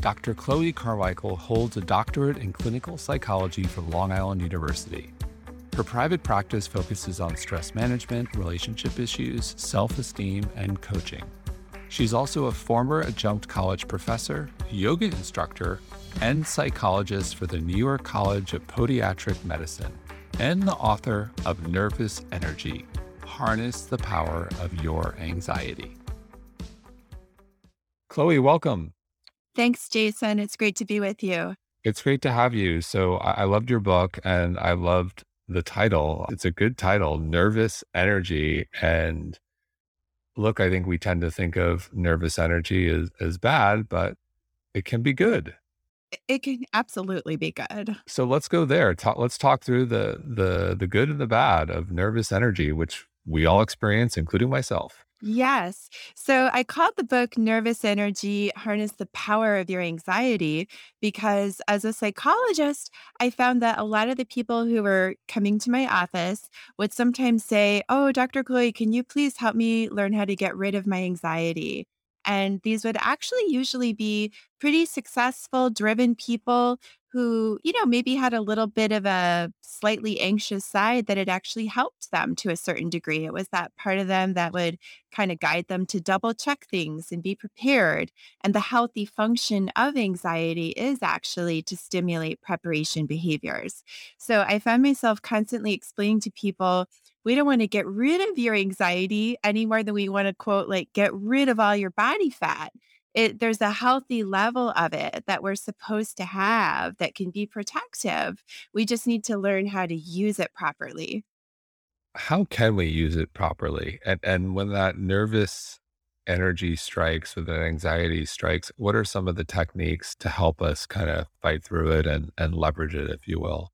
Dr. Chloe Carmichael holds a doctorate in clinical psychology from Long Island University. Her private practice focuses on stress management, relationship issues, self esteem, and coaching. She's also a former adjunct college professor, yoga instructor, and psychologist for the New York College of Podiatric Medicine, and the author of Nervous Energy Harness the Power of Your Anxiety. Chloe, welcome. Thanks, Jason. It's great to be with you. It's great to have you. So, I, I loved your book and I loved the title. It's a good title, Nervous Energy. And look, I think we tend to think of nervous energy as, as bad, but it can be good. It can absolutely be good. So let's go there. Talk, let's talk through the the the good and the bad of nervous energy, which we all experience, including myself. Yes. So I called the book Nervous Energy Harness the Power of Your Anxiety because as a psychologist, I found that a lot of the people who were coming to my office would sometimes say, Oh, Dr. Chloe, can you please help me learn how to get rid of my anxiety? And these would actually usually be pretty successful, driven people who, you know, maybe had a little bit of a slightly anxious side that it actually helped them to a certain degree. It was that part of them that would kind of guide them to double check things and be prepared. And the healthy function of anxiety is actually to stimulate preparation behaviors. So I found myself constantly explaining to people we don't want to get rid of your anxiety any more than we want to quote like get rid of all your body fat it, there's a healthy level of it that we're supposed to have that can be protective. We just need to learn how to use it properly. How can we use it properly? And and when that nervous energy strikes or the anxiety strikes what are some of the techniques to help us kind of fight through it and and leverage it if you will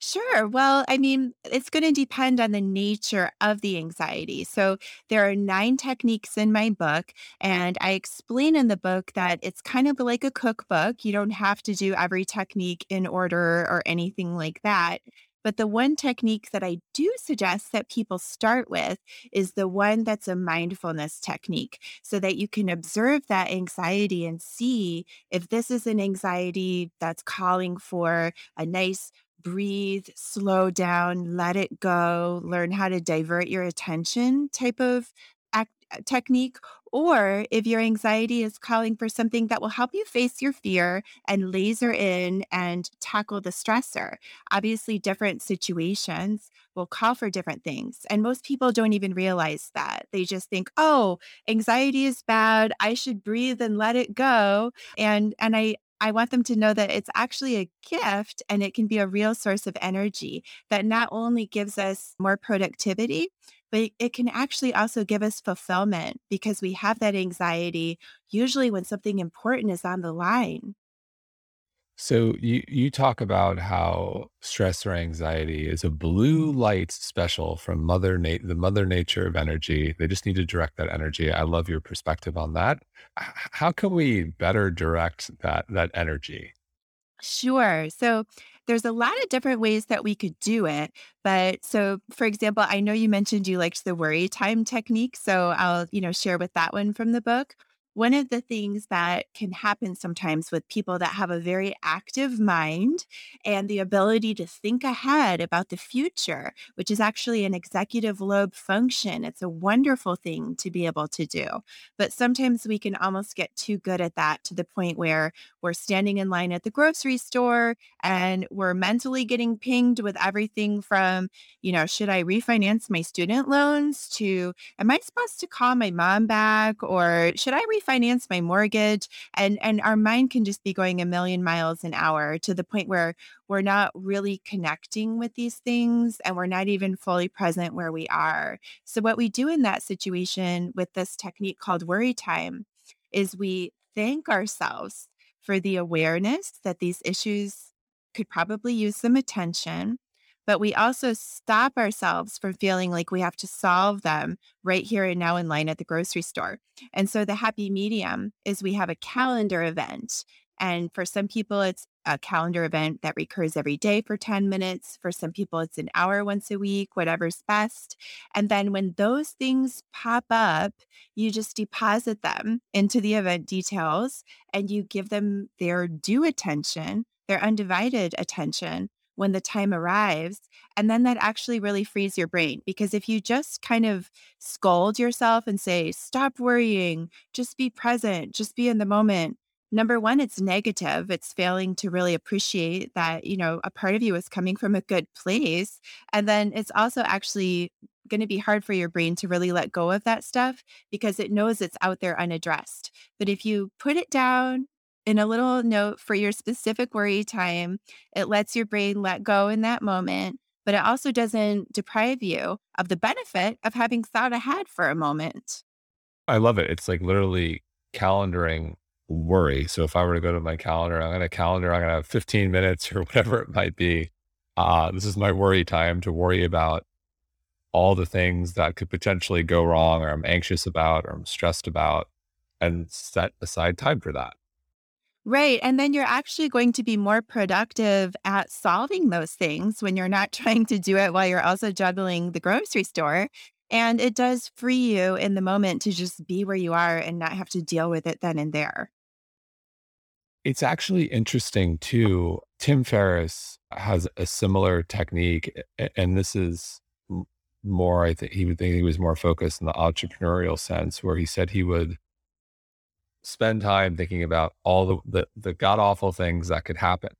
Sure. Well, I mean, it's going to depend on the nature of the anxiety. So, there are nine techniques in my book, and I explain in the book that it's kind of like a cookbook. You don't have to do every technique in order or anything like that. But the one technique that I do suggest that people start with is the one that's a mindfulness technique so that you can observe that anxiety and see if this is an anxiety that's calling for a nice breathe, slow down, let it go, learn how to divert your attention type of act, uh, technique. Or if your anxiety is calling for something that will help you face your fear and laser in and tackle the stressor. Obviously, different situations will call for different things. And most people don't even realize that. They just think, oh, anxiety is bad. I should breathe and let it go. And and I I want them to know that it's actually a gift and it can be a real source of energy that not only gives us more productivity, but it can actually also give us fulfillment because we have that anxiety usually when something important is on the line. So you you talk about how stress or anxiety is a blue mm-hmm. light special from mother nat- the mother nature of energy. They just need to direct that energy. I love your perspective on that. H- how can we better direct that that energy? Sure. So there's a lot of different ways that we could do it. But so for example, I know you mentioned you liked the worry time technique. So I'll, you know, share with that one from the book. One of the things that can happen sometimes with people that have a very active mind and the ability to think ahead about the future, which is actually an executive lobe function, it's a wonderful thing to be able to do. But sometimes we can almost get too good at that to the point where we're standing in line at the grocery store and we're mentally getting pinged with everything from, you know, should I refinance my student loans to, am I supposed to call my mom back or should I refinance? Refinance my mortgage and and our mind can just be going a million miles an hour to the point where we're not really connecting with these things and we're not even fully present where we are. So what we do in that situation with this technique called worry time is we thank ourselves for the awareness that these issues could probably use some attention but we also stop ourselves from feeling like we have to solve them right here and now in line at the grocery store. And so the happy medium is we have a calendar event And for some people, it's a calendar event that recurs every day for 10 minutes. For some people, it's an hour once a week, whatever's best. And then when those things pop up, you just deposit them into the event details and you give them their due attention, their undivided attention when the time arrives. And then that actually really frees your brain because if you just kind of scold yourself and say, stop worrying, just be present, just be in the moment, number one, it's negative. It's failing to really appreciate that, you know, a part of you is coming from a good place. And then it's also actually going to be hard for your brain to really let go of that stuff because it knows it's out there unaddressed. But if you put it down, in a little note for your specific worry time. It lets your brain let go in that moment, but it also doesn't deprive you of the benefit of having thought ahead for a moment. I love it. It's like literally calendaring worry. So if I were to go to my calendar, I'm going to calendar, I'm going to have 15 minutes or whatever it might be. Uh, this is my worry time to worry about all the things that could potentially go wrong or I'm anxious about or I'm stressed about and set aside time for that. Right. And then you're actually going to be more productive at solving those things when you're not trying to do it while you're also juggling the grocery store. And it does free you in the moment to just be where you are and not have to deal with it then and there. It's actually interesting too. Tim Ferriss has a similar technique, and this is more, I think he would think he was more focused in the entrepreneurial sense, where he said he would spend time thinking about all the, the, the god awful things that could happen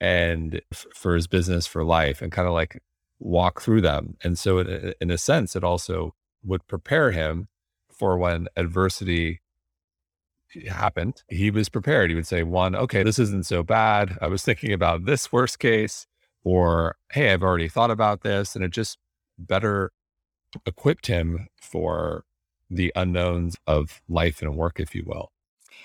and f- for his business for life and kind of like walk through them. And so in, in a sense, it also would prepare him for when adversity happened. He was prepared. He would say, one, okay, this isn't so bad. I was thinking about this worst case, or hey, I've already thought about this. And it just better equipped him for the unknowns of life and work, if you will.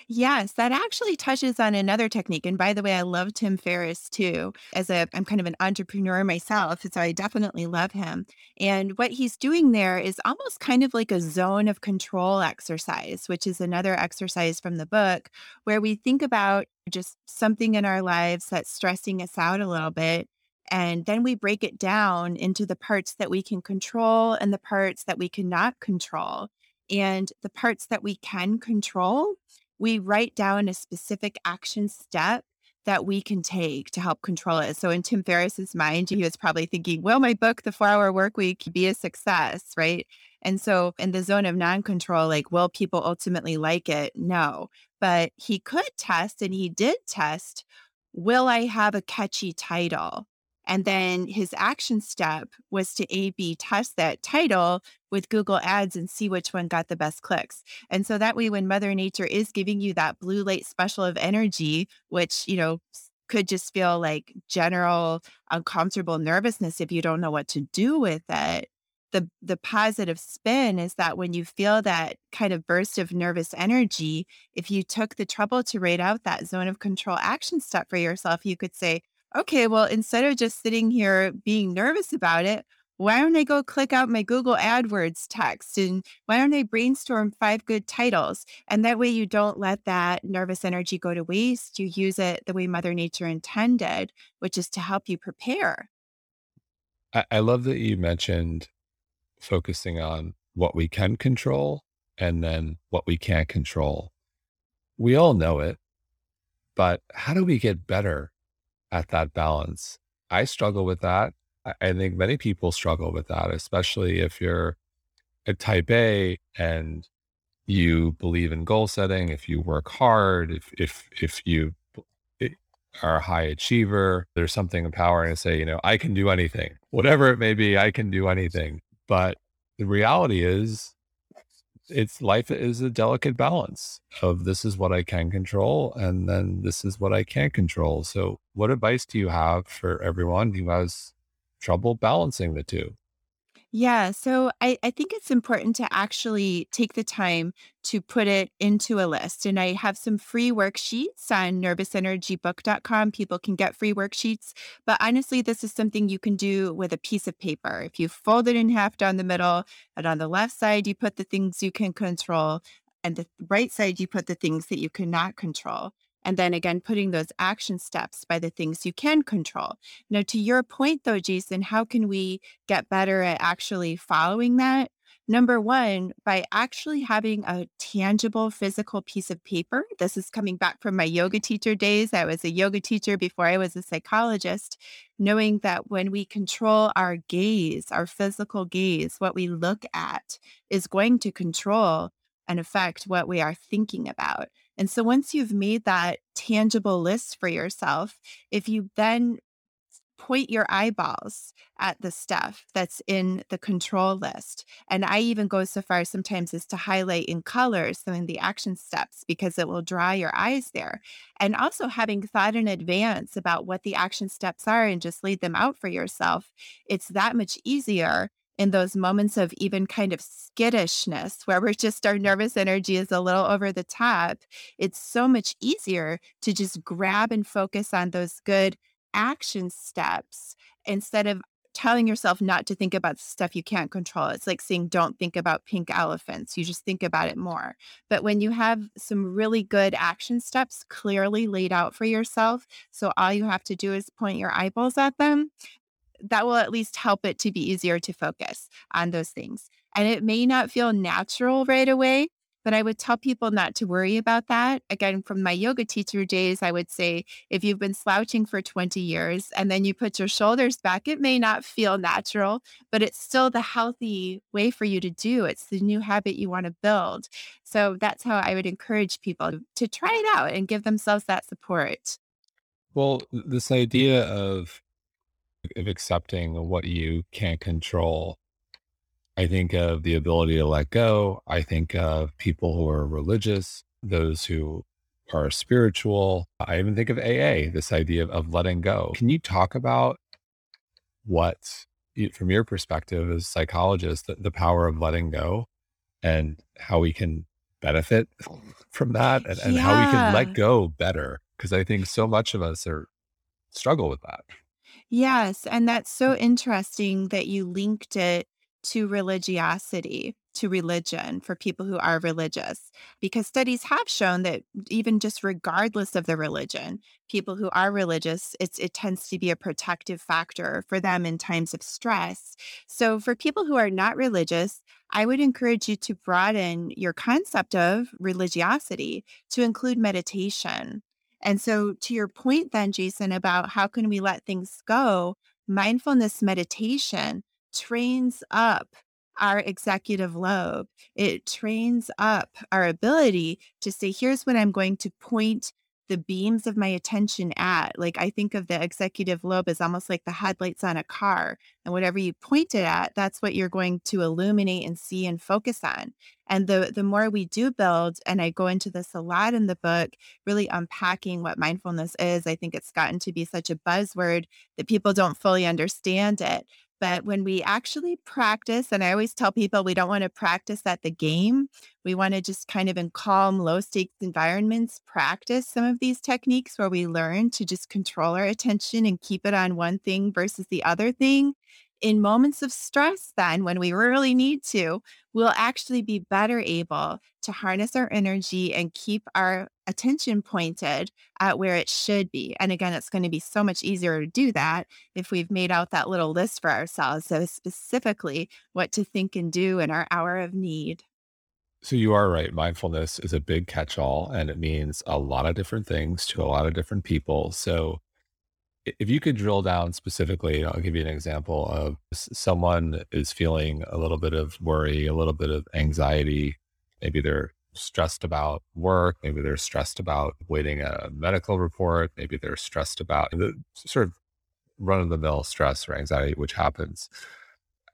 Yes, that actually touches on another technique. And by the way, I love Tim Ferriss too. As a I'm kind of an entrepreneur myself, so I definitely love him. And what he's doing there is almost kind of like a zone of control exercise, which is another exercise from the book where we think about just something in our lives that's stressing us out a little bit and then we break it down into the parts that we can control and the parts that we cannot control. And the parts that we can control, we write down a specific action step that we can take to help control it. So in Tim Ferriss's mind, he was probably thinking, "Will my book, The Four Hour Work Week, be a success?" Right? And so in the zone of non-control, like, will people ultimately like it? No, but he could test, and he did test. Will I have a catchy title? And then his action step was to A B test that title with Google Ads and see which one got the best clicks. And so that way, when Mother Nature is giving you that blue light special of energy, which, you know, could just feel like general uncomfortable nervousness if you don't know what to do with it. The, the positive spin is that when you feel that kind of burst of nervous energy, if you took the trouble to write out that zone of control action step for yourself, you could say, okay, well, instead of just sitting here being nervous about it, why don't I go click out my Google AdWords text and why don't I brainstorm five good titles? And that way you don't let that nervous energy go to waste. You use it the way Mother Nature intended, which is to help you prepare. I, I love that you mentioned focusing on what we can control and then what we can't control. We all know it, but how do we get better at that balance. I struggle with that. I think many people struggle with that, especially if you're a type A and you believe in goal setting, if you work hard, if if if you are a high achiever, there's something empowering to say, you know, I can do anything. Whatever it may be, I can do anything. But the reality is it's life is a delicate balance of this is what I can control and then this is what I can't control. So, what advice do you have for everyone who has trouble balancing the two? Yeah. So I, I think it's important to actually take the time to put it into a list. And I have some free worksheets on nervousenergybook.com. People can get free worksheets. But honestly, this is something you can do with a piece of paper. If you fold it in half down the middle, and on the left side, you put the things you can control, and the right side, you put the things that you cannot control. And then again, putting those action steps by the things you can control. Now, to your point though, Jason, how can we get better at actually following that? Number one, by actually having a tangible physical piece of paper. This is coming back from my yoga teacher days. I was a yoga teacher before I was a psychologist, knowing that when we control our gaze, our physical gaze, what we look at is going to control and affect what we are thinking about. And so once you've made that tangible list for yourself, if you then point your eyeballs at the stuff that's in the control list. And I even go so far sometimes as to highlight in colors some of the action steps because it will draw your eyes there. And also having thought in advance about what the action steps are and just laid them out for yourself, it's that much easier in those moments of even kind of skittishness where we're just our nervous energy is a little over the top. It's so much easier to just grab and focus on those good action steps instead of telling yourself not to think about stuff you can't control. It's like saying, don't think about pink elephants. You just think about it more. But when you have some really good action steps clearly laid out for yourself, so all you have to do is point your eyeballs at them, that will at least help it to be easier to focus on those things. And it may not feel natural right away, but I would tell people not to worry about that. Again, from my yoga teacher days, I would say if you've been slouching for 20 years and then you put your shoulders back, it may not feel natural, but it's still the healthy way for you to do. It's the new habit you want to build. So that's how I would encourage people to try it out and give themselves that support. Well, this idea of of accepting what you can't control I think of the ability to let go. I think of people who are religious, those who are spiritual. I even think of AA, this idea of, of letting go. Can you talk about what, from your perspective as a psychologist, the, the power of letting go and how we can benefit from that and, and yeah. how we can let go better? Because I think so much of us are struggle with that. Yes. And that's so mm. interesting that you linked it to religiosity, to religion for people who are religious, because studies have shown that even just regardless of the religion, people who are religious, it's, it tends to be a protective factor for them in times of stress. So, for people who are not religious, I would encourage you to broaden your concept of religiosity to include meditation. And so, to your point, then, Jason, about how can we let things go, mindfulness meditation trains up our executive lobe. It trains up our ability to say, here's what I'm going to point the beams of my attention at. Like I think of the executive lobe as almost like the headlights on a car. And whatever you point it at, that's what you're going to illuminate and see and focus on. And the the more we do build, and I go into this a lot in the book, really unpacking what mindfulness is. I think it's gotten to be such a buzzword that people don't fully understand it. But when we actually practice, and I always tell people we don't want to practice at the game, we want to just kind of in calm, low stakes environments practice some of these techniques where we learn to just control our attention and keep it on one thing versus the other thing in moments of stress, then when we really need to, we'll actually be better able to harness our energy and keep our attention pointed at where it should be. And again, it's going to be so much easier to do that if we've made out that little list for ourselves of specifically what to think and do in our hour of need. So you are right. Mindfulness is a big catch all and it means a lot of different things to a lot of different people. So if you could drill down specifically, I'll give you an example of someone is feeling a little bit of worry, a little bit of anxiety. Maybe they're stressed about work. Maybe they're stressed about waiting a medical report. Maybe they're stressed about the sort of run of the mill stress or anxiety, which happens.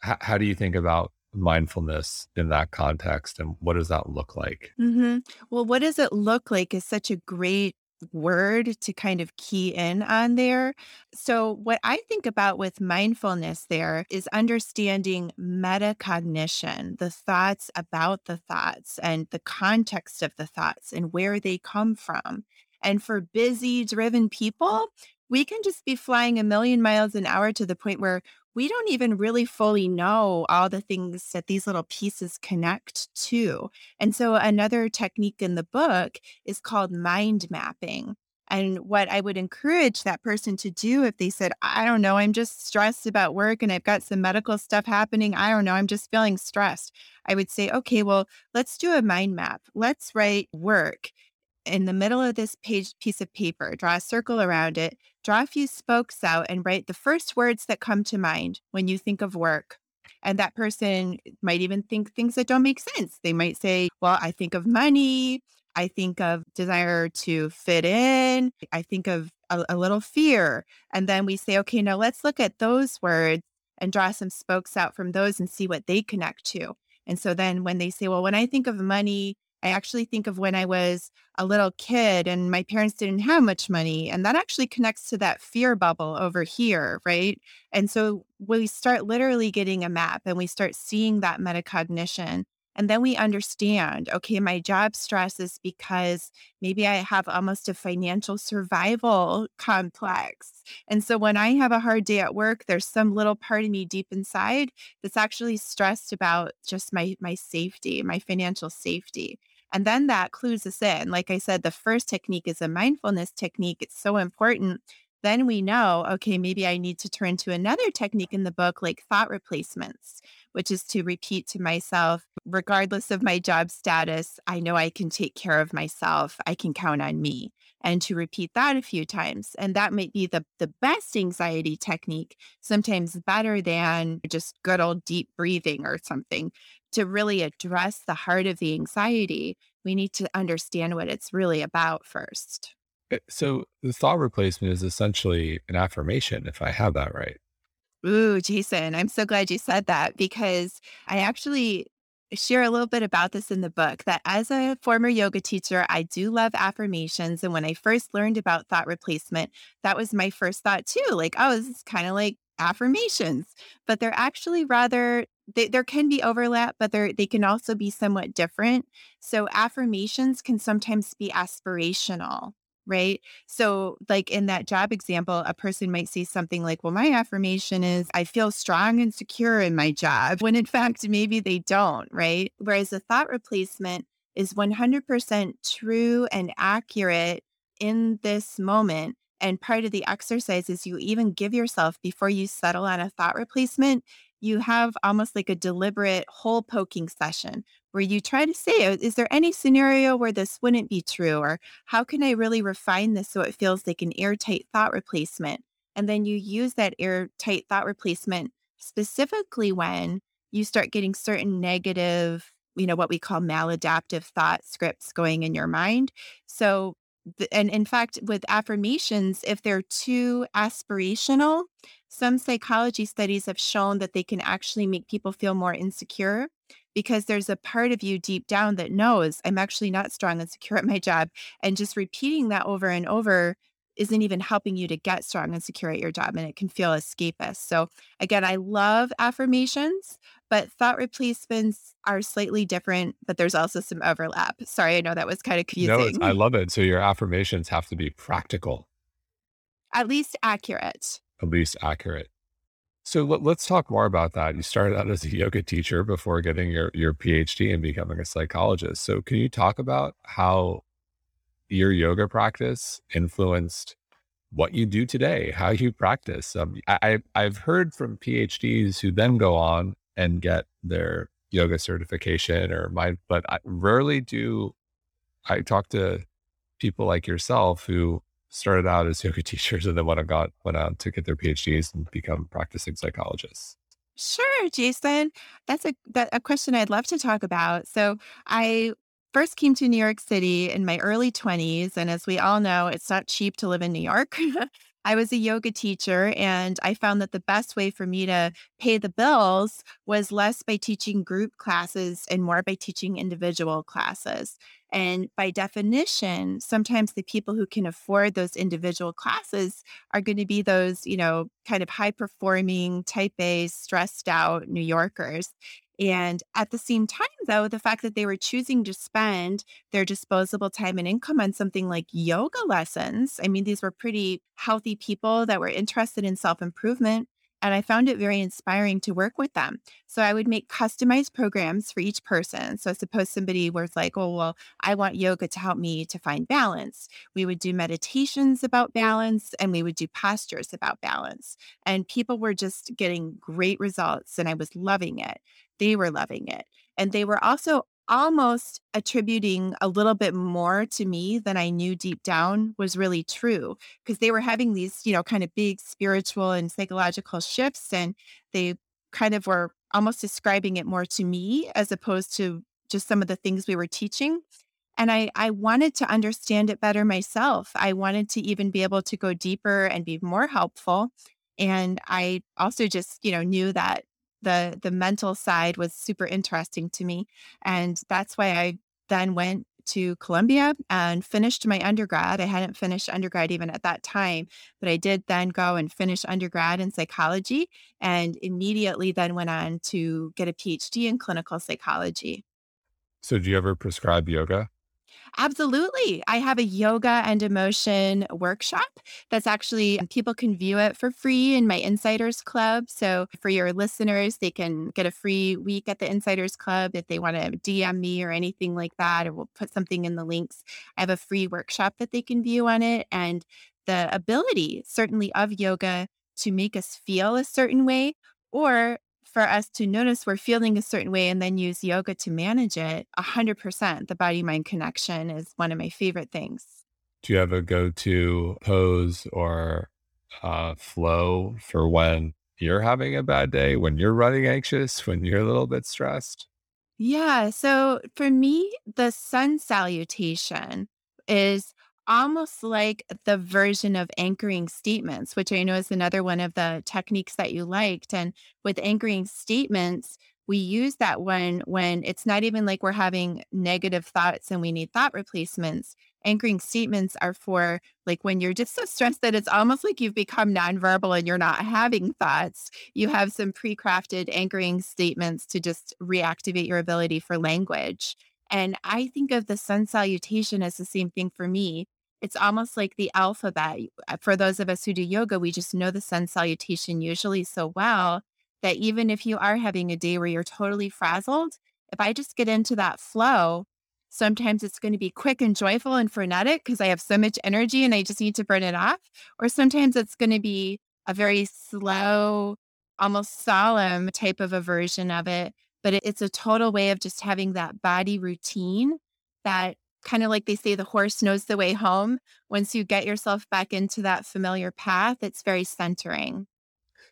H- how do you think about mindfulness in that context and what does that look like? Mm-hmm. Well, what does it look like is such a great word to kind of key in on there. So, what I think about with mindfulness there is understanding metacognition, the thoughts about the thoughts and the context of the thoughts and where they come from. And for busy, driven people, we can just be flying a million miles an hour to the point where we don't even really fully know all the things that these little pieces connect to. And so, another technique in the book is called mind mapping. And what I would encourage that person to do if they said, I don't know, I'm just stressed about work and I've got some medical stuff happening. I don't know, I'm just feeling stressed. I would say, okay, well, let's do a mind map. Let's write work in the middle of this page piece of paper, draw a circle around it, draw a few spokes out, and write the first words that come to mind when you think of work. And that person might even think things that don't make sense. They might say, Well, I think of money. I think of desire to fit in. I think of a, a little fear. And then we say, Okay, now let's look at those words and draw some spokes out from those and see what they connect to. And so then when they say, Well, when I think of money, I actually think of when I was a little kid and my parents didn't have much money. And that actually connects to that fear bubble over here, right? And so we start literally getting a map and we start seeing that metacognition and then we understand, okay, my job stress is because maybe I have almost a financial survival complex. And so when I have a hard day at work, there's some little part of me deep inside that's actually stressed about just my my safety, my financial safety. And then that clues us in. Like I said, the first technique is a mindfulness technique. It's so important then we know, okay, maybe I need to turn to another technique in the book, like thought replacements, which is to repeat to myself, regardless of my job status, I know I can take care of myself. I can count on me. And to repeat that a few times. And that might be the, the best anxiety technique, sometimes better than just good old deep breathing or something. To really address the heart of the anxiety, we need to understand what it's really about first. Eh, so the thought replacement is essentially an affirmation, if I have that right. Ooh, Jason, I'm so glad you said that because I actually share a little bit about this in the book that as a former yoga teacher, I do love affirmations. And when I first learned about thought replacement, that was my first thought too. Like, oh, this is kind of like affirmations, but they're actually rather they, there can be overlap, but they can also be somewhat different. So affirmations can sometimes be aspirational right? So, like in that job example, a person might say something like, Well, my affirmation is I feel strong and secure in my job, when in fact, maybe they don't, right? Whereas a thought replacement is 100% true and accurate in this moment. And part of the exercise is you even give yourself before you settle on a thought replacement, you have almost like a deliberate hole poking session where you try to say, oh, is there any scenario where this wouldn't be true? Or how can I really refine this so it feels like an airtight thought replacement? And then you use that airtight thought replacement specifically when you start getting certain negative, you know, what we call maladaptive thought scripts going in your mind. So and in fact, with affirmations, if they're too aspirational, some psychology studies have shown that they can actually make people feel more insecure because there's a part of you deep down that knows I'm actually not strong and secure at my job. And just repeating that over and over isn't even helping you to get strong and secure at your job and it can feel escapist. So again, I love affirmations, but thought replacements are slightly different, but there's also some overlap. Sorry, I know that was kind of confusing. No, I love it. So your affirmations have to be practical. At least accurate. At least accurate. So let, us talk more about that. You started out as a yoga teacher before getting your, your PhD and becoming a psychologist. So can you talk about how your yoga practice influenced what you do today, how you practice. Um, I, I've heard from PhDs who then go on and get their yoga certification or my, but I rarely do. I talk to people like yourself who started out as yoga teachers and then went on, got, went on to get their PhDs and become practicing psychologists. Sure, Jason. That's a that, a question I'd love to talk about. So I first came to New York City in my early 20s. And as we all know, it's not cheap to live in New York. I was a yoga teacher, and I found that the best way for me to pay the bills was less by teaching group classes and more by teaching individual classes. And by definition, sometimes the people who can afford those individual classes are going to be those, you know, kind of high performing, type A, stressed out New Yorkers. And at the same time, though, the fact that they were choosing to spend their disposable time and income on something like yoga lessons, I mean, these were pretty healthy people that were interested in self improvement. And I found it very inspiring to work with them. So I would make customized programs for each person. So suppose somebody was like, oh, well, I want yoga to help me to find balance. We would do meditations about balance and we would do postures about balance. And people were just getting great results and I was loving it. They were loving it. And they were also almost attributing a little bit more to me than I knew deep down was really true because they were having these, you know, kind of big spiritual and psychological shifts and they kind of were almost describing it more to me as opposed to just some of the things we were teaching. And I, I wanted to understand it better myself. I wanted to even be able to go deeper and be more helpful. And I also just, you know, knew that the the mental side was super interesting to me and that's why i then went to Columbia and finished my undergrad. I hadn't finished undergrad even at that time, but I did then go and finish undergrad in psychology and immediately then went on to get a PhD in clinical psychology. So, do you ever prescribe yoga? Absolutely. I have a yoga and emotion workshop that's actually, um, people can view it for free in my Insiders Club. So for your listeners, they can get a free week at the Insiders Club if they want to DM me or anything like that, or we'll put something in the links. I have a free workshop that they can view on it. And the ability, certainly, of yoga to make us feel a certain way or for us to notice we're feeling a certain way and then use yoga to manage it, 100%. The body mind connection is one of my favorite things. Do you have a go to pose or uh, flow for when you're having a bad day, when you're running anxious, when you're a little bit stressed? Yeah. So for me, the sun salutation is almost like the version of anchoring statements, which I know is another one of the techniques that you liked. And with anchoring statements, we use that when when it's not even like we're having negative thoughts and we need thought replacements. Anchoring statements are for like when you're just so stressed that it's almost like you've become nonverbal and you're not having thoughts. You have some pre-crafted anchoring statements to just reactivate your ability for language. And I think of the sun salutation as the same thing for me. It's almost like the alphabet. Uh, for those of us who do yoga, we just know the sun salutation usually so well that even if you are having a day where you're totally frazzled, if I just get into that flow, sometimes it's going to be quick and joyful and frenetic because I have so much energy and I just need to burn it off. Or sometimes it's going to be a very slow, almost solemn type of a version of it. But it's a total way of just having that body routine that kind of like they say the horse knows the way home. Once you get yourself back into that familiar path, it's very centering.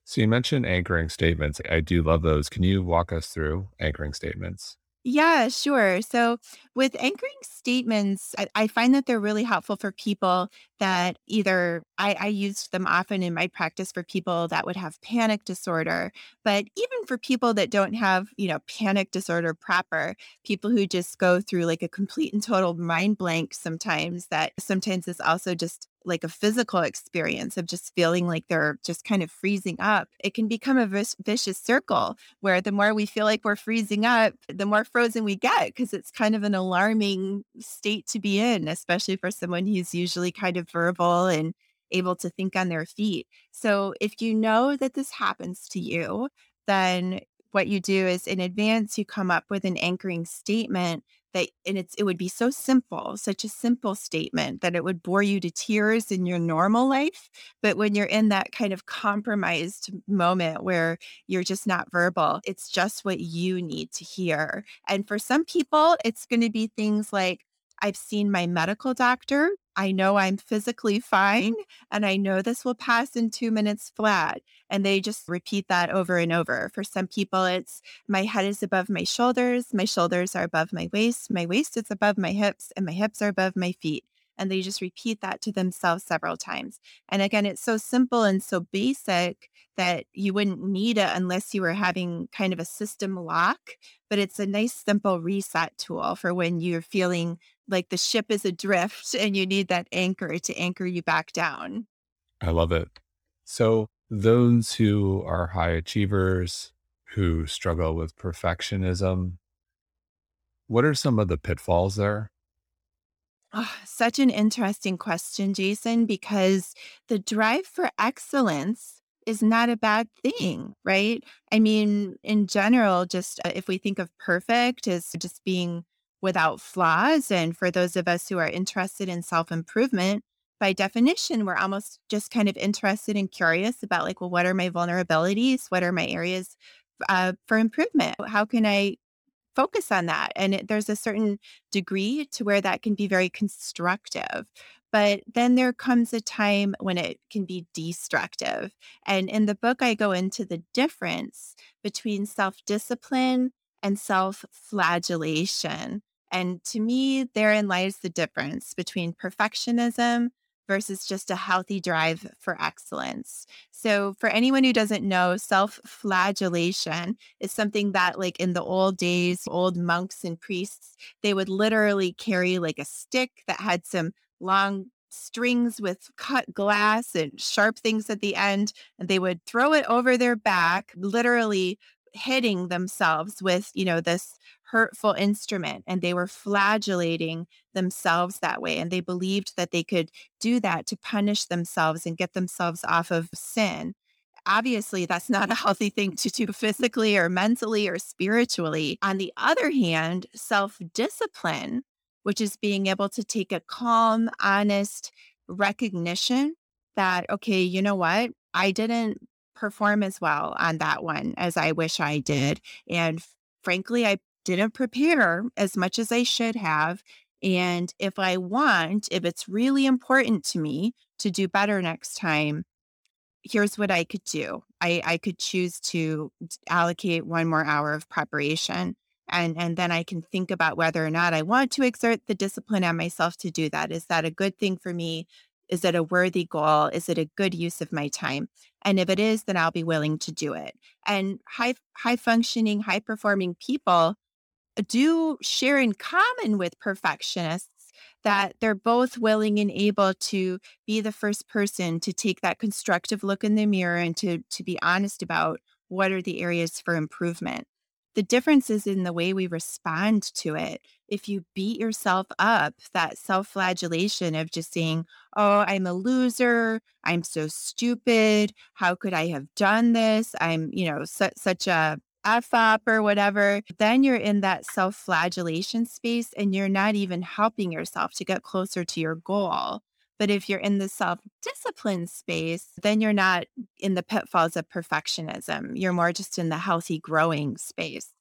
So you mentioned anchoring statements. I do love those. Can you walk us through anchoring statements? Yeah, sure. So with anchoring statements, I, I, find that they're really helpful for people that either I, I used them often in my practice for people that would have panic disorder, but even for people that don't have, you know, panic disorder proper, people who just go through like a complete and total mind blank sometimes, that sometimes is also just like a physical experience of just feeling like they're just kind of freezing up, it can become a vicious circle where the more we feel like we're freezing up, the more frozen we get because it's kind of an alarming state to be in, especially for someone who's usually kind of verbal and able to think on their feet. So if you know that this happens to you, then what you do is in advance you come up with an anchoring statement that and it's it would be so simple such a simple statement that it would bore you to tears in your normal life but when you're in that kind of compromised moment where you're just not verbal it's just what you need to hear and for some people it's going to be things like I've seen my medical doctor. I know I'm physically fine and I know this will pass in two minutes flat. And they just repeat that over and over. For some people, it's my head is above my shoulders, my shoulders are above my waist, my waist is above my hips, and my hips are above my feet. And they just repeat that to themselves several times. And again, it's so simple and so basic that you wouldn't need it unless you were having kind of a system lock. But it's a nice, simple reset tool for when you're feeling like the ship is adrift and you need that anchor to anchor you back down. I love it. So, those who are high achievers, who struggle with perfectionism, what are some of the pitfalls there? Oh, such an interesting question, Jason, because the drive for excellence is not a bad thing, right? I mean, in general, just uh, if we think of perfect as just being without flaws, and for those of us who are interested in self improvement, by definition, we're almost just kind of interested and curious about, like, well, what are my vulnerabilities? What are my areas uh, for improvement? How can I focus on that. And it, there's a certain degree to where that can be very constructive. But then there comes a time when it can be destructive. And in the book, I go into the difference between self discipline and self flagellation. And to me, therein lies the difference between perfectionism versus just a healthy drive for excellence. So, for anyone who doesn't know, self flagellation is something that, like in the old days, old monks and priests, they would literally carry like a stick that had some long strings with cut glass and sharp things at the end, and they would throw it over their back, literally hitting themselves with, you know, this hurtful instrument and they were flagellating themselves that way. And they believed that they could do that to punish themselves and get themselves off of sin. Obviously, that's not a healthy thing to do physically or mentally or spiritually. On the other hand, self discipline, which is being able to take a calm, honest recognition that, okay, you know what? I didn't perform as well on that one as I wish I did. And frankly, I didn't prepare as much as I should have. And if I want, if it's really important to me to do better next time, here's what I could do. I, I could choose to allocate one more hour of preparation. And, and then I can think about whether or not I want to exert the discipline on myself to do that. Is that a good thing for me? Is it a worthy goal? Is it a good use of my time? And if it is, then I'll be willing to do it. And high high functioning, high performing people do share in common with perfectionists that they're both willing and able to be the first person to take that constructive look in the mirror and to to be honest about what are the areas for improvement. The difference is in the way we respond to it. If you beat yourself up, that self flagellation of just saying, Oh, I'm a loser. I'm so stupid. How could I have done this? I'm, you know, su- such a F up or whatever, then you're in that self flagellation space and you're not even helping yourself to get closer to your goal. But if you're in the self discipline space, then you're not in the pitfalls of perfectionism. You're more just in the healthy growing space.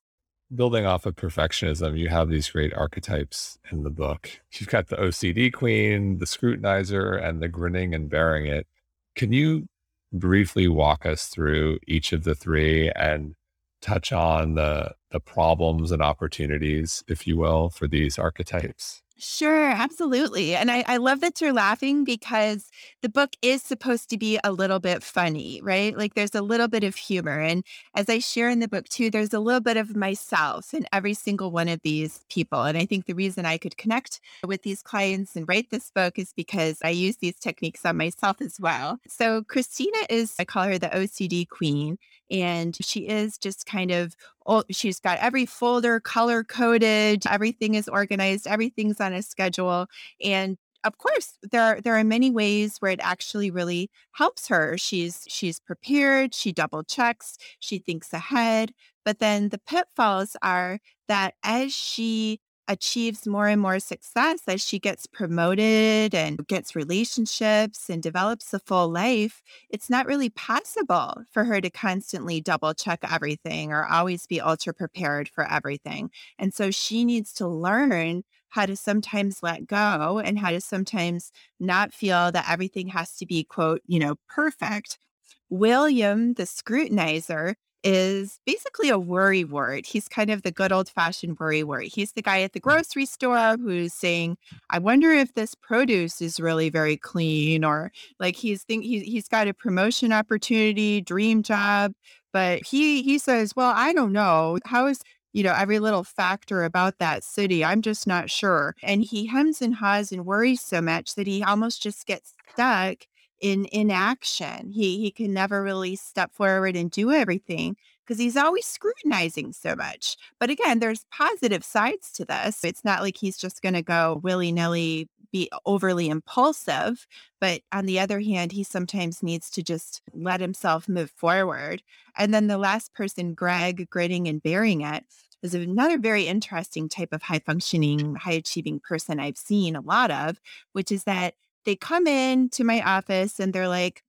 Building off of perfectionism, you have these great archetypes in the book. You've got the OCD queen, the scrutinizer, and the grinning and bearing it. Can you briefly walk us through each of the three and touch on the the problems and opportunities, if you will, for these archetypes? Sure, absolutely. And I, I love that you're laughing because the book is supposed to be a little bit funny, right? Like there's a little bit of humor. And as I share in the book too, there's a little bit of myself in every single one of these people. And I think the reason I could connect with these clients and write this book is because I use these techniques on myself as well. So Christina is, I call her the OCD queen. And she is just kind of oh, she's got every folder color coded, everything is organized, everything's on a schedule. And of course there are there are many ways where it actually really helps her she's she's prepared she double checks she thinks ahead but then the pitfalls are that as she achieves more and more success as she gets promoted and gets relationships and develops a full life, it's not really possible for her to constantly double check everything or always be ultra prepared for everything. And so she needs to learn how to sometimes let go and how to sometimes not feel that everything has to be, quote, you know, perfect. William, the scrutinizer, is basically a worry wart. He's kind of the good old fashioned worry wart. He's the guy at the mm. grocery store who's saying, "I wonder if this produce is really very clean," or like he's think he, he's got a promotion opportunity, dream job, but he he says, "Well, I don't know. How is you know, every little factor about that city. I'm just not sure. And he hems and haws and worries so much that he almost just gets stuck in inaction. He he can never really step forward and do everything because he's always scrutinizing so much. But again, there's positive sides to this. It's not like he's just going to go willy nilly be overly impulsive. But on the other hand, he sometimes needs to just let himself move forward. And then the last person, Greg, gritting and bearing it, is another very interesting type of high functioning, high achieving person I've seen a lot of, which is that they come in to my office and they're like,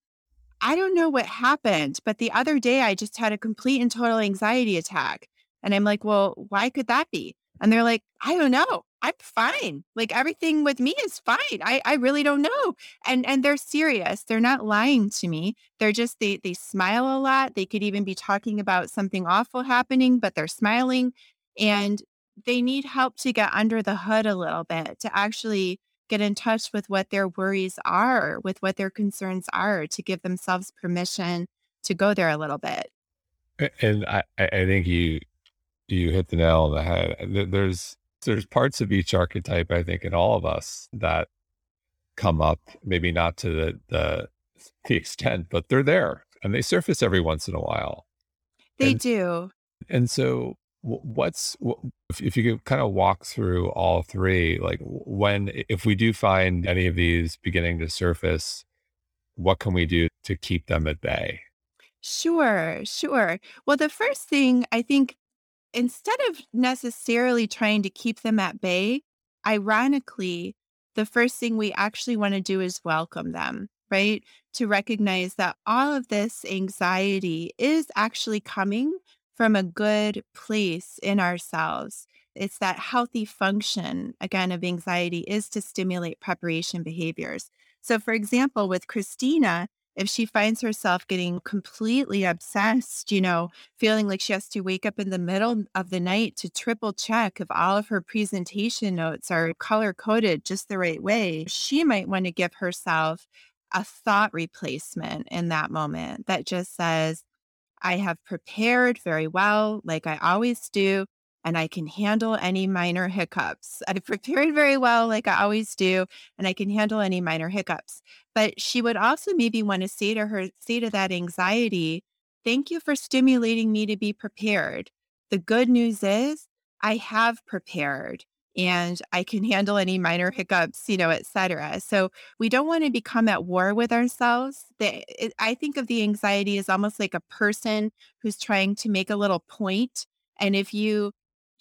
I don't know what happened, but the other day I just had a complete and total anxiety attack. And I'm like, well, why could that be? And they're like, I don't know. I'm fine. Like everything with me is fine. I, I really don't know. And and they're serious. They're not lying to me. They're just they they smile a lot. They could even be talking about something awful happening, but they're smiling. And they need help to get under the hood a little bit to actually get in touch with what their worries are, with what their concerns are, to give themselves permission to go there a little bit. And I, I think you you hit the nail on the head. There's there's parts of each archetype, I think, in all of us that come up, maybe not to the the, the extent, but they're there and they surface every once in a while. They and, do. And so, what's if you could kind of walk through all three, like when if we do find any of these beginning to surface, what can we do to keep them at bay? Sure, sure. Well, the first thing I think instead of necessarily trying to keep them at bay, ironically, the first thing we actually want to do is welcome them, right? To recognize that all of this anxiety is actually coming from a good place in ourselves. It's that healthy function, again, of anxiety is to stimulate preparation behaviors. So, for example, with Christina, if she finds herself getting completely obsessed, you know, feeling like she has to wake up in the middle of the night to triple check if all of her presentation notes are color coded just the right way, she might want to give herself a thought replacement in that moment that just says, I have prepared very well, like I always do and I can handle any minor hiccups. I've prepared very well, like I always do, and I can handle any minor hiccups. But she would also maybe want to say to her, say to that anxiety, thank you for stimulating me to be prepared. The good news is I have prepared and I can handle any minor hiccups, you know, et cetera. So we don't want to become at war with ourselves. The, it, I think of the anxiety as almost like a person who's trying to make a little point. And if you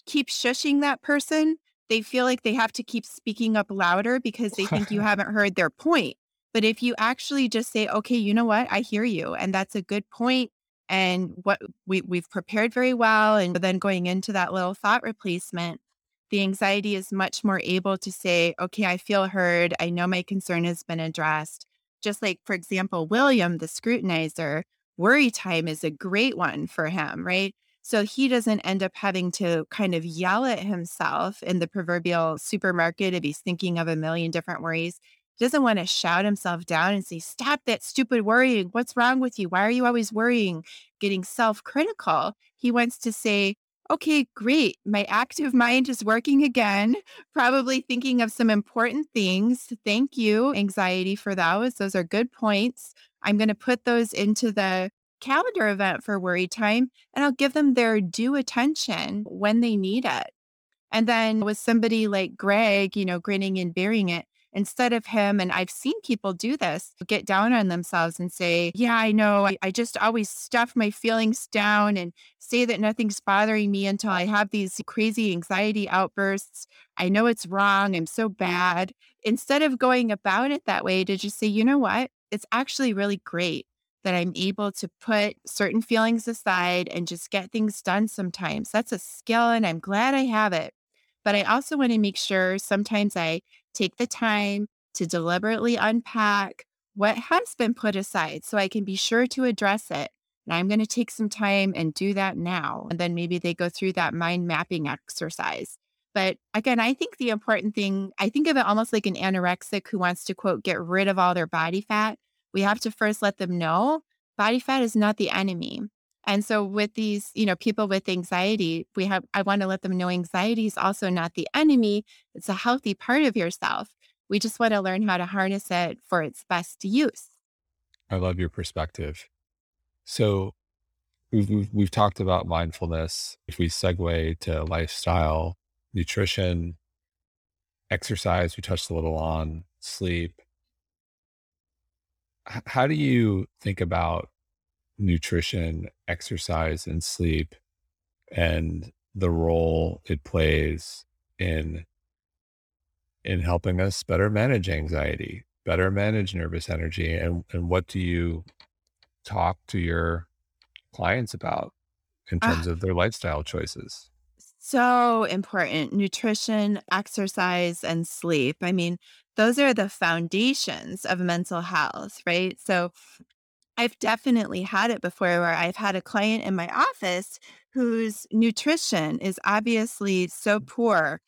keep shushing that person, they feel like they have to keep speaking up louder because they think you haven't heard their point. But if you actually just say, okay, you know what? I hear you. And that's a good point. And what we, we've prepared very well. And then going into that little thought replacement, the anxiety is much more able to say, okay, I feel heard. I know my concern has been addressed. Just like, for example, William, the scrutinizer, worry time is a great one for him, right? So he doesn't end up having to kind of yell at himself in the proverbial supermarket if he's thinking of a million different worries. He doesn't want to shout himself down and say, Stop that stupid worrying. What's wrong with you? Why are you always worrying? Getting self critical. He wants to say, Okay, great. My active mind is working again, probably thinking of some important things. Thank you, anxiety, for those. Those are good points. I'm going to put those into the calendar event for worry time and I'll give them their due attention when they need it. And then with somebody like Greg, you know, grinning and bearing it, instead of him, and I've seen people do this, get down on themselves and say, Yeah, I know, I, I just always stuff my feelings down and say that nothing's bothering me until I have these crazy anxiety outbursts. I know it's wrong. I'm so bad. Instead of going about it that way, to just say, You know what? It's actually really great that I'm able to put certain feelings aside and just get things done sometimes. That's a skill and I'm glad I have it. But I also want to make sure sometimes I take the time to deliberately unpack what has been put aside so I can be sure to address it. And I'm going to take some time and do that now. And then maybe they go through that mind mapping exercise. But again, I think the important thing, I think of it almost like an anorexic who wants to, quote, get rid of all their body fat we have to first let them know body fat is not the enemy. And so with these, you know, people with anxiety, we have I want to let them know anxiety is also not the enemy. It's a healthy part of yourself. We just want to learn how to harness it for its best use. I love your perspective. So we've, we've, we've talked about mindfulness. If we segue to lifestyle, nutrition, exercise, we touched a little on sleep. H- how do you think about nutrition, exercise, and sleep and the role it plays in in helping us better manage anxiety, better manage nervous energy, and and what do you talk to your clients about in Ah, terms of their lifestyle choices? so important. Nutrition, exercise, and sleep. I mean, those are the foundations of mental health, right? So I've definitely had it before where I've had a client in my office whose nutrition is obviously so poor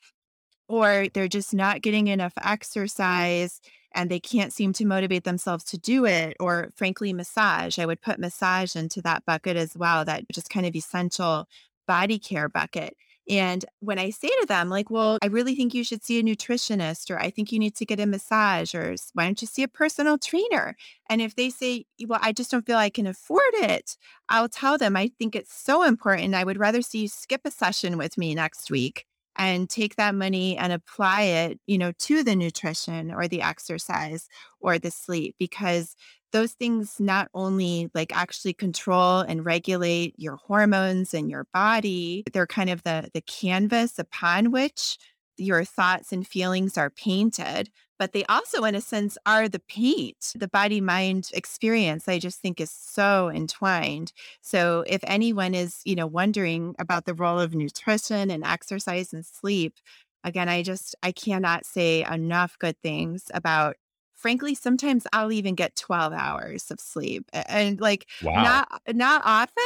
or they're just not getting enough exercise and they can't seem to motivate themselves to do it or frankly massage i would put massage into that bucket as well that just kind of essential body care bucket and when i say to them like well i really think you should see a nutritionist or i think you need to get a massage or why don't you see a personal trainer? And if they say well i just don't feel i can afford it i'll tell them i think it's so important i would rather see you skip a session with me next week and take that money and apply it, you know, to the nutrition or the exercise or the sleep because those things not only like actually control and regulate your hormones and your body, they're kind of the the canvas upon which your thoughts and feelings are painted, but they also in a sense are the paint. The body mind experience I just think is so entwined so if anyone is, you know, wondering about the role of nutrition and exercise and sleep, again, I just I cannot say enough good things about frankly, sometimes I'll even get 12 hours of sleep. And like Wow, not not often,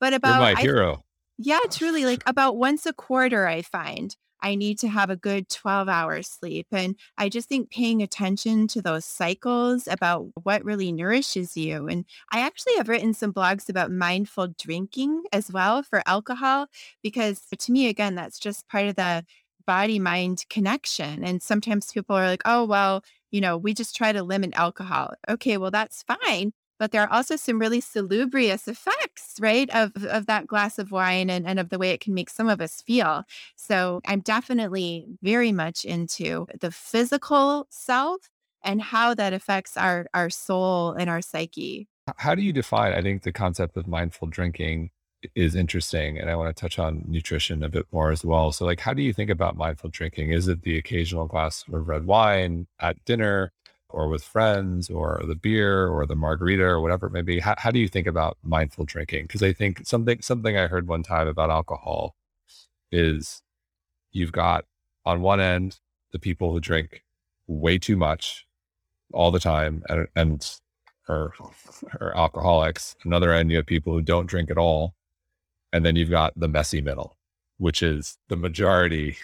but you're about my I hero. yeah, truly, like about once a quarter, I find I need to have a good 12 hours sleep. And I just think paying attention to those cycles about what really nourishes you. And I actually have written some blogs about mindful drinking as well for alcohol, because to me, again, that's just part of the body mind connection. And sometimes people are like, oh, well, you know, we just try to limit alcohol. Okay, well, that's fine but there are also some really salubrious effects, right, of of that glass of wine and, and of the way it can make some of us feel. So I'm definitely very much into the physical self and how that affects our our soul and our psyche. How do you define? I think the concept of mindful drinking is interesting, and I want to touch on nutrition a bit more as well. So, like, how do you think about mindful drinking? Is it the occasional glass of red wine at dinner, or with friends, or the beer, or the margarita, or whatever it may be? How, how do you think about mindful drinking? Because I think something something I heard one time about alcohol is you've got on one end the people who drink way too much all the time and, and are, are alcoholics. Another end, you have people who don't drink at all. And then you've got the messy middle, which is the majority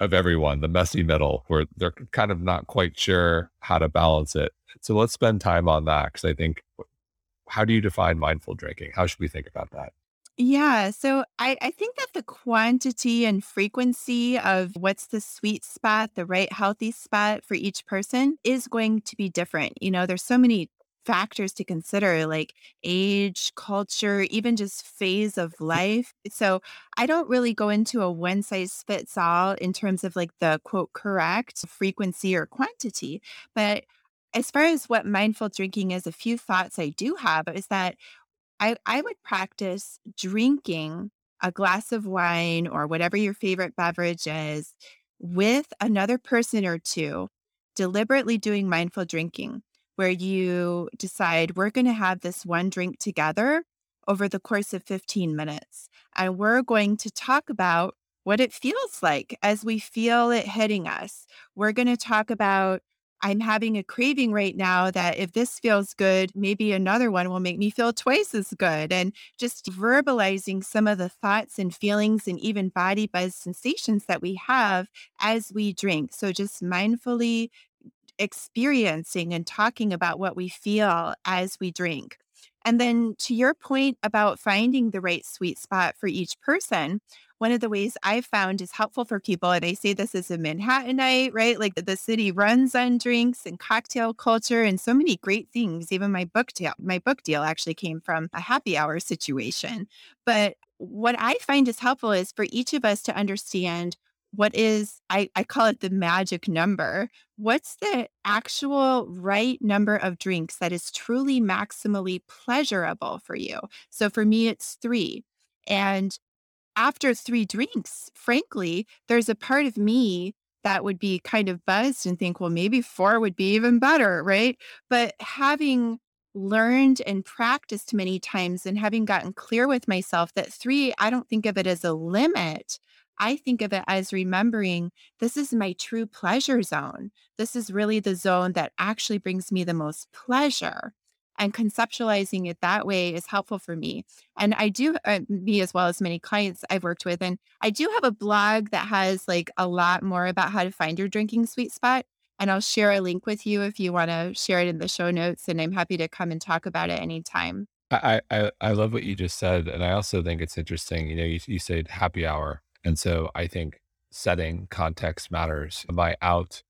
of everyone, the messy middle, where they're kind of not quite sure how to balance it. So let's spend time on that because I think, how do you define mindful drinking? How should we think about that? Yeah, so I, I think that the quantity and frequency of what's the sweet spot, the right healthy spot for each person is going to be different. You know, there's so many factors to consider, like age, culture, even just phase of life. So I don't really go into a one size fits all in terms of like the quote correct frequency or quantity. But as far as what mindful drinking is, a few thoughts I do have is that I I would practice drinking a glass of wine or whatever your favorite beverage is with another person or 2, deliberately doing mindful drinking, where you decide, "We're gonna have this one drink together over the course of 15 minutes, and we're going to talk about what it feels like as we feel it hitting us. We're gonna talk about I'm having a craving right now that if this feels good, maybe another one will make me feel twice as good. And just verbalizing some of the thoughts and feelings and even body buzz sensations that we have as we drink. So just mindfully experiencing and talking about what we feel as we drink. And then to your point about finding the right sweet spot for each person, one of the ways I've found is helpful for people, and I say this as a Manhattanite, right? Like the city runs on drinks and cocktail culture and so many great things. Even my book deal, my book deal actually came from a happy hour situation. But what I find is helpful is for each of us to understand what is I, I call it the magic number. What's the actual right number of drinks that is truly maximally pleasurable for you? So for me, it's three. And after three drinks, frankly, there's a part of me that would be kind of buzzed and think, well, maybe four would be even better, right? But having learned and practiced many times and having gotten clear with myself that three, I don't think of it as a limit. I think of it as remembering this is my true pleasure zone. This is really the zone that actually brings me the most pleasure and conceptualizing it that way is helpful for me. And I do, uh, me as well as many clients I've worked with. And I do have a blog that has like a lot more about how to find your drinking sweet spot. And I'll share a link with you if you want to share it in the show notes. And I'm happy to come and talk about it anytime. I, I, I love what you just said. And I also think it's interesting. You know, you, you said happy hour. And so I think setting context matters. Am I out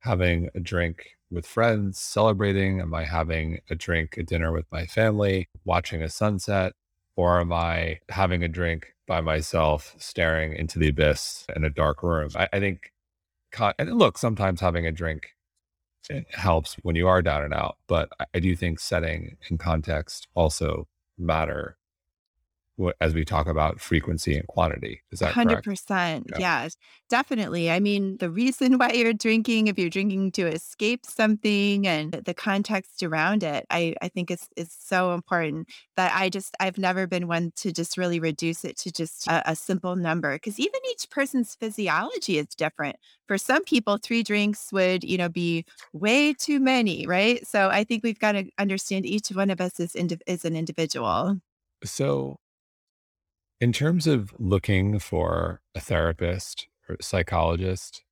having a drink with friends, celebrating? Am I having a drink, a dinner with my family, watching a sunset? Or am I having a drink by myself, staring into the abyss in a dark room? I, I think, and look, sometimes having a drink eh, helps when you are down and out, but I do think setting and context also matter as we talk about frequency and quantity. Is that 100%. Correct? Yeah. Yes, definitely. I mean, the reason why you're drinking, if you're drinking to escape something and the context around it, I, I think is, is so important that I just, I've never been one to just really reduce it to just a, a simple number because even each person's physiology is different. For some people, three drinks would, you know, be way too many, right? So I think we've got to understand each one of us is, indiv- is an individual. So in terms of looking for a therapist or a psychologist,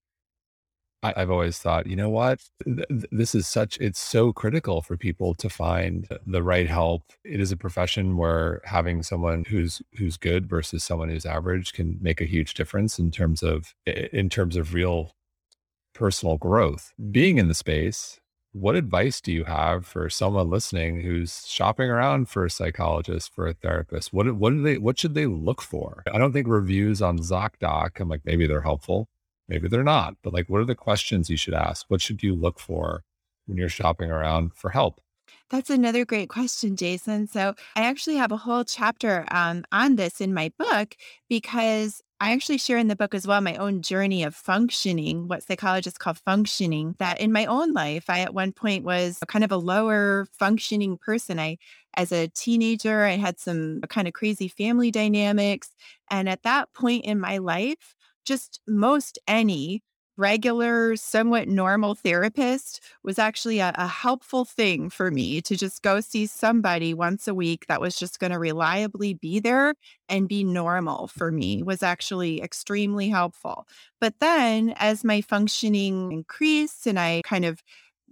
I, have always thought, you know what? This is such, it's so critical for people to find the right help. It is a profession where having someone who's, who's good versus someone who's average can make a huge difference in terms of, in terms of real personal growth. Mm. Being in the space, what advice do you have for someone listening who's shopping around for a psychologist, for a therapist? What what do they what should they look for? I don't think reviews on ZocDoc, I'm like maybe they're helpful, maybe they're not. But like what are the questions you should ask? What should you look for when you're shopping around for help? That's another great question, Jason. So, I actually have a whole chapter um, on this in my book because I actually share in the book as well my own journey of functioning, what psychologists call functioning. That in my own life, I at one point was kind of a lower functioning person. I, as a teenager, I had some kind of crazy family dynamics. And at that point in my life, just most any regular, somewhat normal therapist was actually a, a, helpful thing for me to just go see somebody once a week that was just going to reliably be there and be normal for me was actually extremely helpful. But then as my functioning increased and I kind of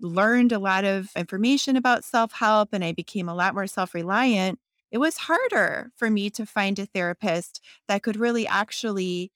learned a lot of information about self help and I became a lot more self reliant, it was harder for me to find a therapist that could really actually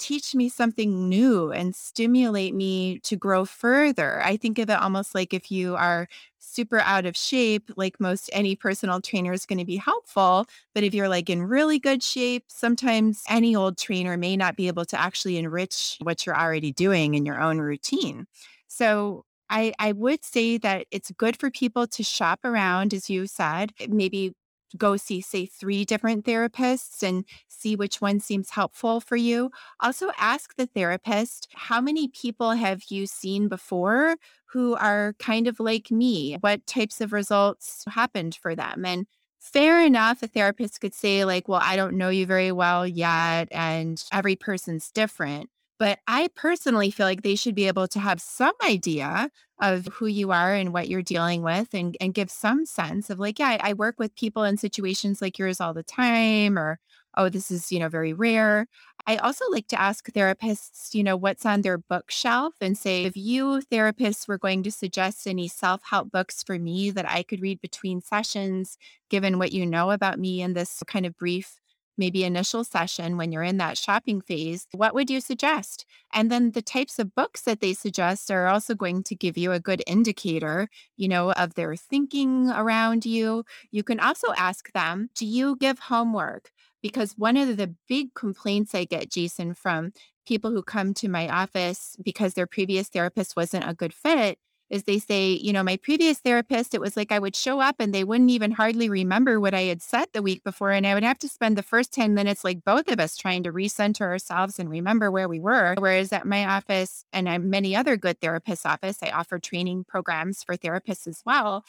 teach me something new and stimulate me to grow further. I think of it almost like if you are super out of shape, like most any personal trainer is going to be helpful. But if you're like in really good shape, sometimes any old trainer may not be able to actually enrich what you're already doing in your own routine. So I, I would say that it's good for people to shop around, as you said, maybe go see, say, three different therapists and see which one seems helpful for you. Also, ask the therapist, how many people have you seen before who are kind of like me? What types of results happened for them? And fair enough, a therapist could say, like, well, I don't know you very well yet, and every person's different. But I personally feel like they should be able to have some idea of who you are and what you're dealing with and, and give some sense of like, yeah, I, I work with people in situations like yours all the time, or oh, this is, you know, very rare. I also like to ask therapists, you know, what's on their bookshelf and say, if you therapists were going to suggest any self help books for me that I could read between sessions, given what you know about me in this kind of brief maybe initial session when you're in that shopping phase, what would you suggest? And then the types of books that they suggest are also going to give you a good indicator, you know, of their thinking around you. You can also ask them, do you give homework? Because one of the big complaints I get, Jason, from people who come to my office because their previous therapist wasn't a good fit is they say, you know, my previous therapist, it was like I would show up and they wouldn't even hardly remember what I had said the week before. And I would have to spend the first 10 minutes, like both of us, trying to recenter ourselves and remember where we were. Whereas at my office and many other good therapists' office, I offer training programs for therapists as well.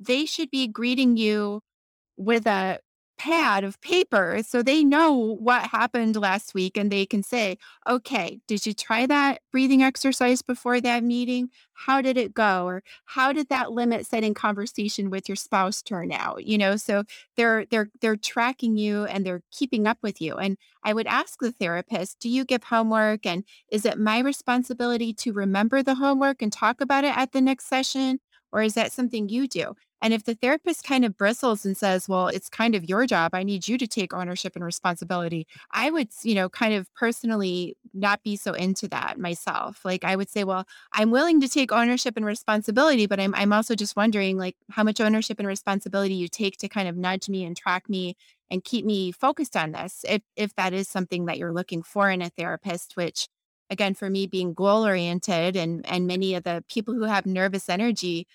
They should be greeting you with a pad of paper so they know what happened last week and they can say, okay, did you try that breathing exercise before that meeting? How did it go? Or how did that limit setting conversation with your spouse turn out? You know, so they're they're they're tracking you and they're keeping up with you. And I would ask the therapist, do you give homework? And is it my responsibility to remember the homework and talk about it at the next session? Or is that something you do? And if the therapist kind of bristles and says, well, it's kind of your job, I need you to take ownership and responsibility, I would, you know, kind of personally not be so into that myself. Like I would say, well, I'm willing to take ownership and responsibility, but I'm, I'm also just wondering like how much ownership and responsibility you take to kind of nudge me and track me and keep me focused on this. If, if that is something that you're looking for in a therapist, which again, for me being goal oriented and, and many of the people who have nervous energy,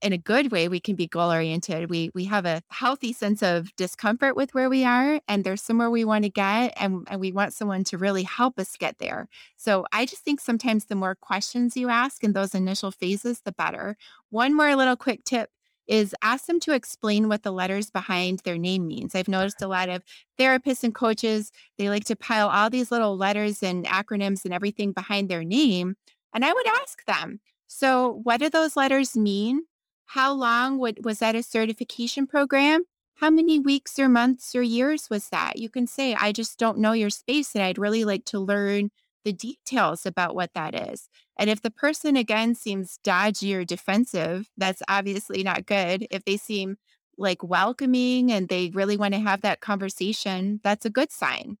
in a good way we can be goal oriented. We we have a healthy sense of discomfort with where we are and there's somewhere we want to get and, and we want someone to really help us get there. So i just think sometimes the more questions you ask in those initial phases the better. One more little quick tip is ask them to explain what the letters behind their name means. I've noticed a lot of therapists and coaches, they like to pile all these little letters and acronyms and everything behind their name. And I would ask them, so what do those letters mean? How long would, was that a certification program? How many weeks or months or years was that? You can say, I just don't know your space and I'd really like to learn the details about what that is. And if the person again seems dodgy or defensive, that's obviously not good. If they seem like welcoming and they really want to have that conversation, that's a good sign.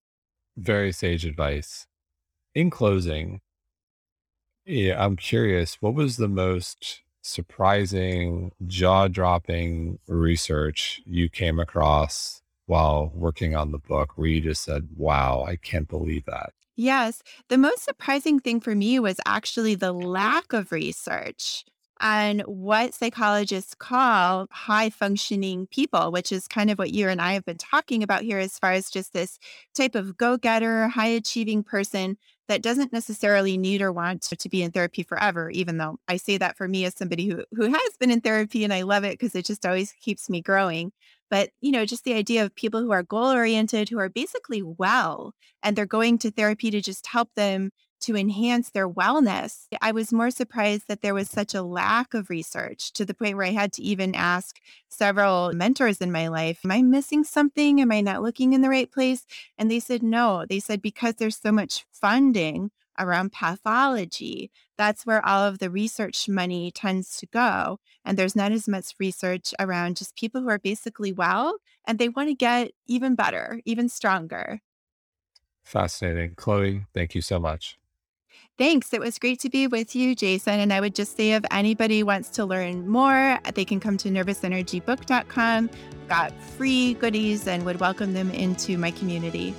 Very sage advice. In closing, yeah, I'm curious, what was the most surprising, jaw dropping research you came across while working on the book where you just said, wow, I can't believe that? Yes. The most surprising thing for me was actually the lack of research on what psychologists call high functioning people, which is kind of what you and I have been talking about here, as far as just this type of go getter, high achieving person that doesn't necessarily need or want to be in therapy forever, even though I say that for me as somebody who, who has been in therapy and I love it because it just always keeps me growing. But, you know, just the idea of people who are goal oriented, who are basically well, and they're going to therapy to just help them to enhance their wellness. I was more surprised that there was such a lack of research to the point where I had to even ask several mentors in my life, Am I missing something? Am I not looking in the right place? And they said, No. They said, because there's so much funding around pathology, that's where all of the research money tends to go. And there's not as much research around just people who are basically well and they want to get even better, even stronger. Fascinating. Chloe, thank you so much. Thanks. It was great to be with you, Jason. And I would just say if anybody wants to learn more, they can come to nervousenergybook.com. Got free goodies and would welcome them into my community.